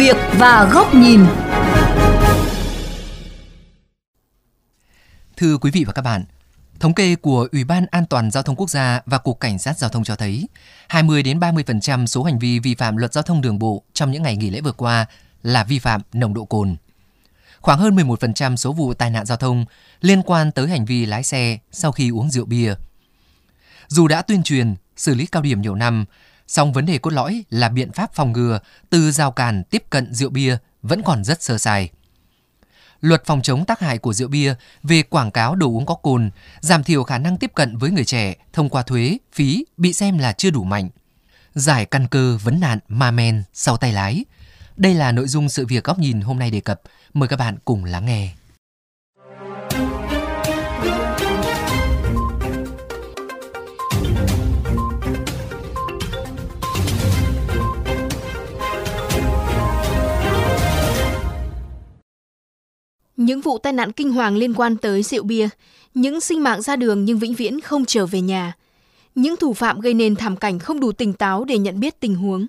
việc và góc nhìn. Thưa quý vị và các bạn, thống kê của Ủy ban An toàn giao thông quốc gia và Cục Cảnh sát giao thông cho thấy, 20 đến 30% số hành vi vi phạm luật giao thông đường bộ trong những ngày nghỉ lễ vừa qua là vi phạm nồng độ cồn. Khoảng hơn 11% số vụ tai nạn giao thông liên quan tới hành vi lái xe sau khi uống rượu bia. Dù đã tuyên truyền, xử lý cao điểm nhiều năm, song vấn đề cốt lõi là biện pháp phòng ngừa từ rào cản tiếp cận rượu bia vẫn còn rất sơ sài. Luật phòng chống tác hại của rượu bia về quảng cáo đồ uống có cồn, giảm thiểu khả năng tiếp cận với người trẻ thông qua thuế, phí bị xem là chưa đủ mạnh. Giải căn cơ vấn nạn ma men sau tay lái. Đây là nội dung sự việc góc nhìn hôm nay đề cập. Mời các bạn cùng lắng nghe. Những vụ tai nạn kinh hoàng liên quan tới rượu bia, những sinh mạng ra đường nhưng vĩnh viễn không trở về nhà, những thủ phạm gây nên thảm cảnh không đủ tỉnh táo để nhận biết tình huống.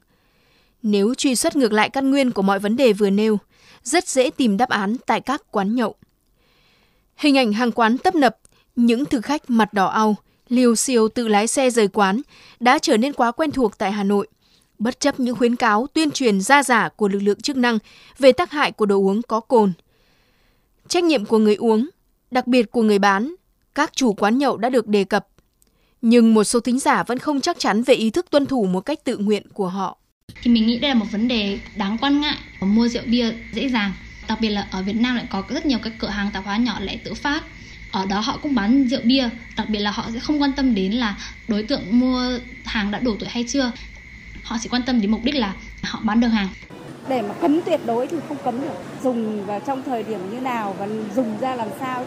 Nếu truy xuất ngược lại căn nguyên của mọi vấn đề vừa nêu, rất dễ tìm đáp án tại các quán nhậu. Hình ảnh hàng quán tấp nập, những thực khách mặt đỏ au, liều siêu tự lái xe rời quán đã trở nên quá quen thuộc tại Hà Nội. Bất chấp những khuyến cáo tuyên truyền ra giả của lực lượng chức năng về tác hại của đồ uống có cồn – Trách nhiệm của người uống, đặc biệt của người bán, các chủ quán nhậu đã được đề cập. Nhưng một số thính giả vẫn không chắc chắn về ý thức tuân thủ một cách tự nguyện của họ. Thì mình nghĩ đây là một vấn đề đáng quan ngại. Mua rượu bia dễ dàng, đặc biệt là ở Việt Nam lại có rất nhiều các cửa hàng tạp hóa nhỏ lẻ tự phát. Ở đó họ cũng bán rượu bia, đặc biệt là họ sẽ không quan tâm đến là đối tượng mua hàng đã đủ tuổi hay chưa. Họ chỉ quan tâm đến mục đích là họ bán được hàng để mà cấm tuyệt đối thì không cấm được dùng vào trong thời điểm như nào và dùng ra làm sao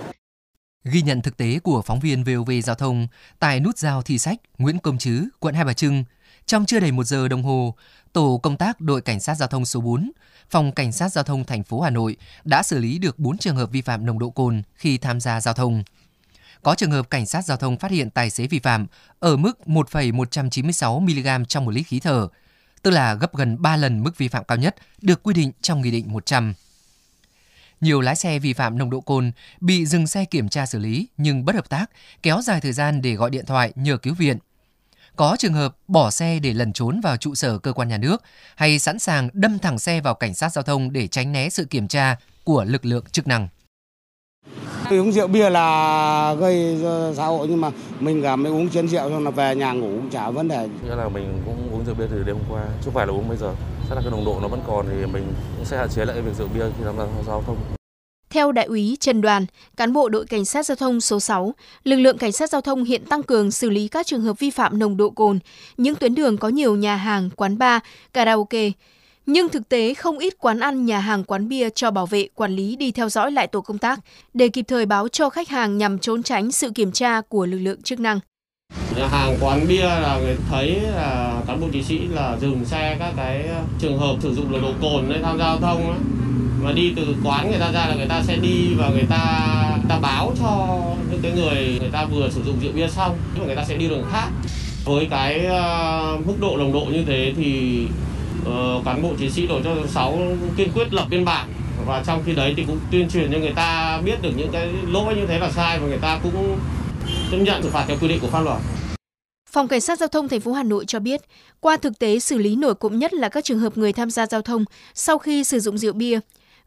Ghi nhận thực tế của phóng viên VOV Giao thông tại nút giao Thi Sách, Nguyễn Công Trứ, quận Hai Bà Trưng, trong chưa đầy một giờ đồng hồ, tổ công tác đội cảnh sát giao thông số 4, phòng cảnh sát giao thông thành phố Hà Nội đã xử lý được 4 trường hợp vi phạm nồng độ cồn khi tham gia giao thông. Có trường hợp cảnh sát giao thông phát hiện tài xế vi phạm ở mức 1,196 mg trong một lít khí thở, tức là gấp gần 3 lần mức vi phạm cao nhất được quy định trong Nghị định 100. Nhiều lái xe vi phạm nồng độ cồn bị dừng xe kiểm tra xử lý nhưng bất hợp tác, kéo dài thời gian để gọi điện thoại nhờ cứu viện. Có trường hợp bỏ xe để lẩn trốn vào trụ sở cơ quan nhà nước hay sẵn sàng đâm thẳng xe vào cảnh sát giao thông để tránh né sự kiểm tra của lực lượng chức năng. Uống rượu bia là gây xã hội nhưng mà mình cả mới uống chén rượu xong là về nhà ngủ cũng chả vấn đề. Nghĩa là mình cũng uống rượu bia từ đêm hôm qua, chứ không phải là uống bây giờ. Chắc là cái nồng độ nó vẫn còn thì mình cũng sẽ hạn chế lại việc rượu bia khi tham gia giao thông. Theo Đại úy Trần Đoàn, cán bộ đội Cảnh sát Giao thông số 6, lực lượng Cảnh sát Giao thông hiện tăng cường xử lý các trường hợp vi phạm nồng độ cồn, những tuyến đường có nhiều nhà hàng, quán bar, karaoke, nhưng thực tế không ít quán ăn, nhà hàng, quán bia cho bảo vệ, quản lý đi theo dõi lại tổ công tác để kịp thời báo cho khách hàng nhằm trốn tránh sự kiểm tra của lực lượng chức năng. Nhà hàng quán bia là người thấy là cán bộ chiến sĩ là dừng xe các cái trường hợp sử dụng nồng độ cồn để tham gia giao thông ấy. mà đi từ quán người ta ra là người ta sẽ đi và người ta ta báo cho những cái người người ta vừa sử dụng rượu bia xong nhưng mà người ta sẽ đi đường khác với cái uh, mức độ nồng độ như thế thì Ờ, cán bộ chiến sĩ đội cho 6 kiên quyết lập biên bản và trong khi đấy thì cũng tuyên truyền cho người ta biết được những cái lỗi như thế là sai và người ta cũng chấp nhận xử phạt theo quy định của pháp luật. Phòng Cảnh sát Giao thông thành phố Hà Nội cho biết, qua thực tế xử lý nổi cộm nhất là các trường hợp người tham gia giao thông sau khi sử dụng rượu bia.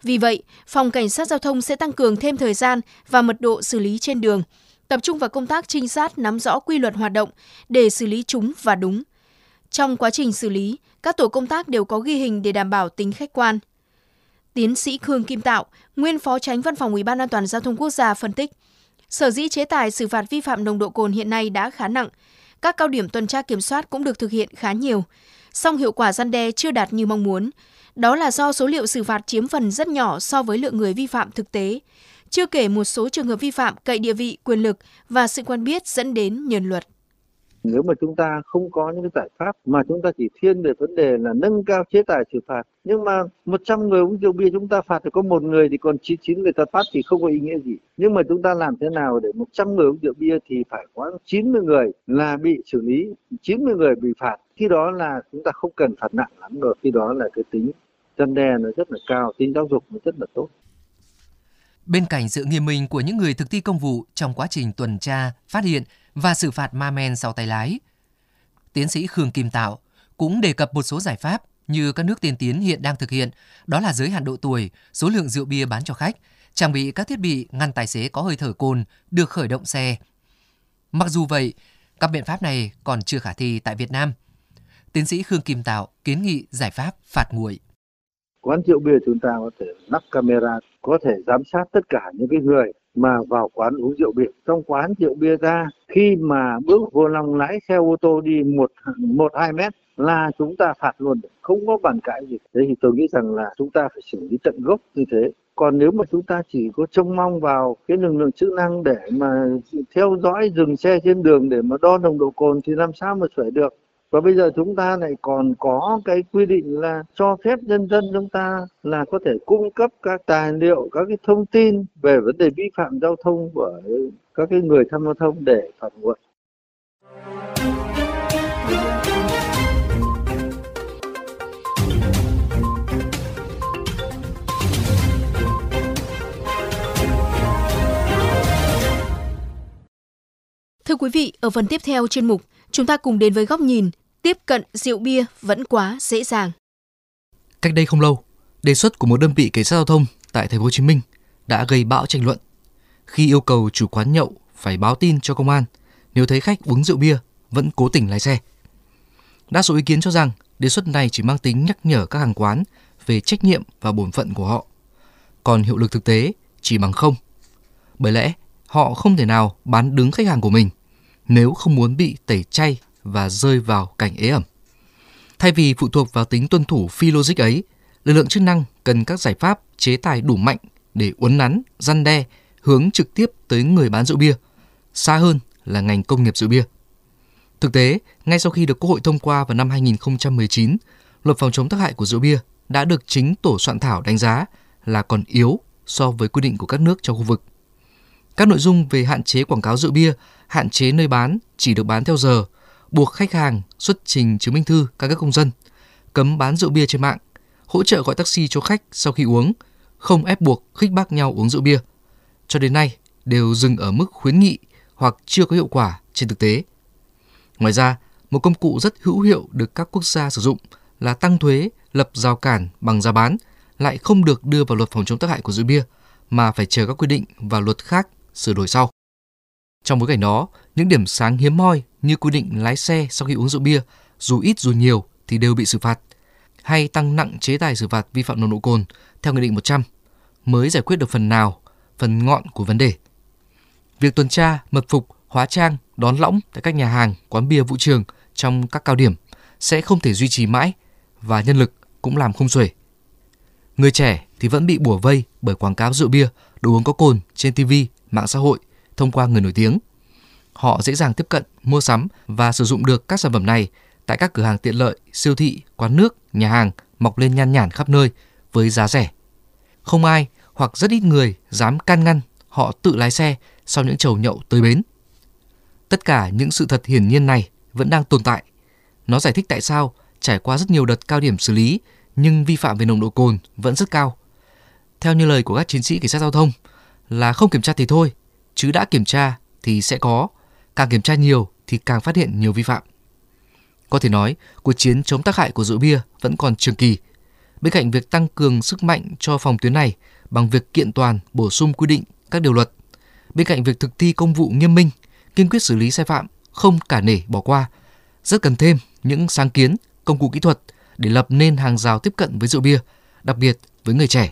Vì vậy, Phòng Cảnh sát Giao thông sẽ tăng cường thêm thời gian và mật độ xử lý trên đường, tập trung vào công tác trinh sát nắm rõ quy luật hoạt động để xử lý chúng và đúng. Trong quá trình xử lý, các tổ công tác đều có ghi hình để đảm bảo tính khách quan. Tiến sĩ Khương Kim Tạo, nguyên phó tránh văn phòng Ủy ban An toàn giao thông quốc gia phân tích, sở dĩ chế tài xử phạt vi phạm nồng độ cồn hiện nay đã khá nặng, các cao điểm tuần tra kiểm soát cũng được thực hiện khá nhiều, song hiệu quả gian đe chưa đạt như mong muốn. Đó là do số liệu xử phạt chiếm phần rất nhỏ so với lượng người vi phạm thực tế, chưa kể một số trường hợp vi phạm cậy địa vị, quyền lực và sự quen biết dẫn đến nhờn luật. Nếu mà chúng ta không có những cái giải pháp mà chúng ta chỉ thiên về vấn đề là nâng cao chế tài xử phạt nhưng mà 100 người uống rượu bia chúng ta phạt thì có một người thì còn 99 người ta phát thì không có ý nghĩa gì. Nhưng mà chúng ta làm thế nào để 100 người uống rượu bia thì phải có 90 người là bị xử lý, 90 người bị phạt. Khi đó là chúng ta không cần phạt nặng lắm rồi, khi đó là cái tính dân đe nó rất là cao, tính giáo dục nó rất là tốt. Bên cạnh sự nghiêm minh của những người thực thi công vụ trong quá trình tuần tra, phát hiện và xử phạt ma men sau tay lái, tiến sĩ Khương Kim Tạo cũng đề cập một số giải pháp như các nước tiên tiến hiện đang thực hiện, đó là giới hạn độ tuổi, số lượng rượu bia bán cho khách, trang bị các thiết bị ngăn tài xế có hơi thở cồn được khởi động xe. Mặc dù vậy, các biện pháp này còn chưa khả thi tại Việt Nam. Tiến sĩ Khương Kim Tạo kiến nghị giải pháp phạt nguội. Quán rượu bia chúng ta có thể lắp camera, có thể giám sát tất cả những cái người mà vào quán uống rượu bia. Trong quán rượu bia ra, khi mà bước vô lòng lái xe ô tô đi một một hai mét là chúng ta phạt luôn, không có bàn cãi gì. Thế thì tôi nghĩ rằng là chúng ta phải xử lý tận gốc như thế. Còn nếu mà chúng ta chỉ có trông mong vào cái lực lượng chức năng để mà theo dõi dừng xe trên đường để mà đo nồng độ cồn thì làm sao mà sửa được và bây giờ chúng ta lại còn có cái quy định là cho phép nhân dân chúng ta là có thể cung cấp các tài liệu các cái thông tin về vấn đề vi phạm giao thông của các cái người tham gia giao thông để phản nguội. Thưa quý vị, ở phần tiếp theo chuyên mục, chúng ta cùng đến với góc nhìn tiếp cận rượu bia vẫn quá dễ dàng. Cách đây không lâu, đề xuất của một đơn vị cảnh sát giao thông tại thành phố Hồ Chí Minh đã gây bão tranh luận khi yêu cầu chủ quán nhậu phải báo tin cho công an nếu thấy khách uống rượu bia vẫn cố tình lái xe. Đa số ý kiến cho rằng đề xuất này chỉ mang tính nhắc nhở các hàng quán về trách nhiệm và bổn phận của họ, còn hiệu lực thực tế chỉ bằng không. Bởi lẽ họ không thể nào bán đứng khách hàng của mình nếu không muốn bị tẩy chay và rơi vào cảnh ế ẩm. Thay vì phụ thuộc vào tính tuân thủ phi logic ấy, lực lượng chức năng cần các giải pháp chế tài đủ mạnh để uốn nắn, răn đe, hướng trực tiếp tới người bán rượu bia, xa hơn là ngành công nghiệp rượu bia. Thực tế, ngay sau khi được Quốc hội thông qua vào năm 2019, luật phòng chống tác hại của rượu bia đã được chính tổ soạn thảo đánh giá là còn yếu so với quy định của các nước trong khu vực. Các nội dung về hạn chế quảng cáo rượu bia, hạn chế nơi bán chỉ được bán theo giờ, buộc khách hàng xuất trình chứng minh thư căn cước công dân, cấm bán rượu bia trên mạng, hỗ trợ gọi taxi cho khách sau khi uống, không ép buộc khích bác nhau uống rượu bia. Cho đến nay đều dừng ở mức khuyến nghị hoặc chưa có hiệu quả trên thực tế. Ngoài ra, một công cụ rất hữu hiệu được các quốc gia sử dụng là tăng thuế, lập rào cản bằng giá bán lại không được đưa vào luật phòng chống tác hại của rượu bia mà phải chờ các quy định và luật khác sửa đổi sau. Trong bối cảnh đó, những điểm sáng hiếm hoi như quy định lái xe sau khi uống rượu bia, dù ít dù nhiều thì đều bị xử phạt, hay tăng nặng chế tài xử phạt vi phạm nồng độ cồn theo Nghị định 100 mới giải quyết được phần nào, phần ngọn của vấn đề. Việc tuần tra, mật phục, hóa trang, đón lõng tại các nhà hàng, quán bia, vũ trường trong các cao điểm sẽ không thể duy trì mãi và nhân lực cũng làm không xuể. Người trẻ thì vẫn bị bủa vây bởi quảng cáo rượu bia, đồ uống có cồn trên TV, mạng xã hội thông qua người nổi tiếng. Họ dễ dàng tiếp cận, mua sắm và sử dụng được các sản phẩm này tại các cửa hàng tiện lợi, siêu thị, quán nước, nhà hàng mọc lên nhan nhản khắp nơi với giá rẻ. Không ai hoặc rất ít người dám can ngăn họ tự lái xe sau những chầu nhậu tới bến. Tất cả những sự thật hiển nhiên này vẫn đang tồn tại. Nó giải thích tại sao trải qua rất nhiều đợt cao điểm xử lý nhưng vi phạm về nồng độ cồn vẫn rất cao. Theo như lời của các chiến sĩ cảnh sát giao thông là không kiểm tra thì thôi, chứ đã kiểm tra thì sẽ có, càng kiểm tra nhiều thì càng phát hiện nhiều vi phạm. Có thể nói, cuộc chiến chống tác hại của rượu bia vẫn còn trường kỳ. Bên cạnh việc tăng cường sức mạnh cho phòng tuyến này bằng việc kiện toàn, bổ sung quy định các điều luật, bên cạnh việc thực thi công vụ nghiêm minh, kiên quyết xử lý sai phạm, không cả nể bỏ qua, rất cần thêm những sáng kiến, công cụ kỹ thuật để lập nên hàng rào tiếp cận với rượu bia, đặc biệt với người trẻ.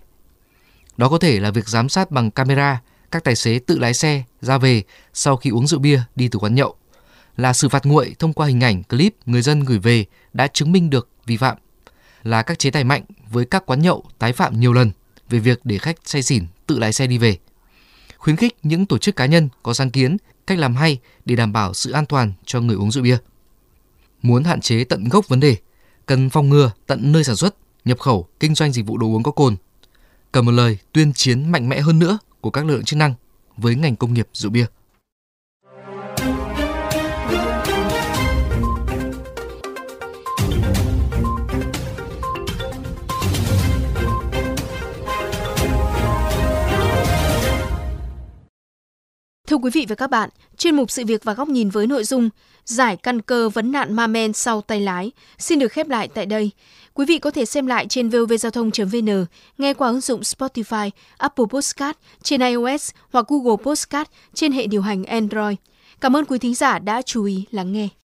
Đó có thể là việc giám sát bằng camera các tài xế tự lái xe ra về sau khi uống rượu bia đi từ quán nhậu, là xử phạt nguội thông qua hình ảnh clip người dân gửi về đã chứng minh được vi phạm, là các chế tài mạnh với các quán nhậu tái phạm nhiều lần về việc để khách say xỉn tự lái xe đi về. Khuyến khích những tổ chức cá nhân có sáng kiến, cách làm hay để đảm bảo sự an toàn cho người uống rượu bia. Muốn hạn chế tận gốc vấn đề, cần phòng ngừa tận nơi sản xuất, nhập khẩu, kinh doanh dịch vụ đồ uống có cồn. Cần một lời tuyên chiến mạnh mẽ hơn nữa của các lực lượng chức năng với ngành công nghiệp rượu bia. Thưa quý vị và các bạn, chuyên mục sự việc và góc nhìn với nội dung giải căn cơ vấn nạn ma men sau tay lái xin được khép lại tại đây. Quý vị có thể xem lại trên vovgiao thông.vn, nghe qua ứng dụng Spotify, Apple Podcast trên iOS hoặc Google Podcast trên hệ điều hành Android. Cảm ơn quý thính giả đã chú ý lắng nghe.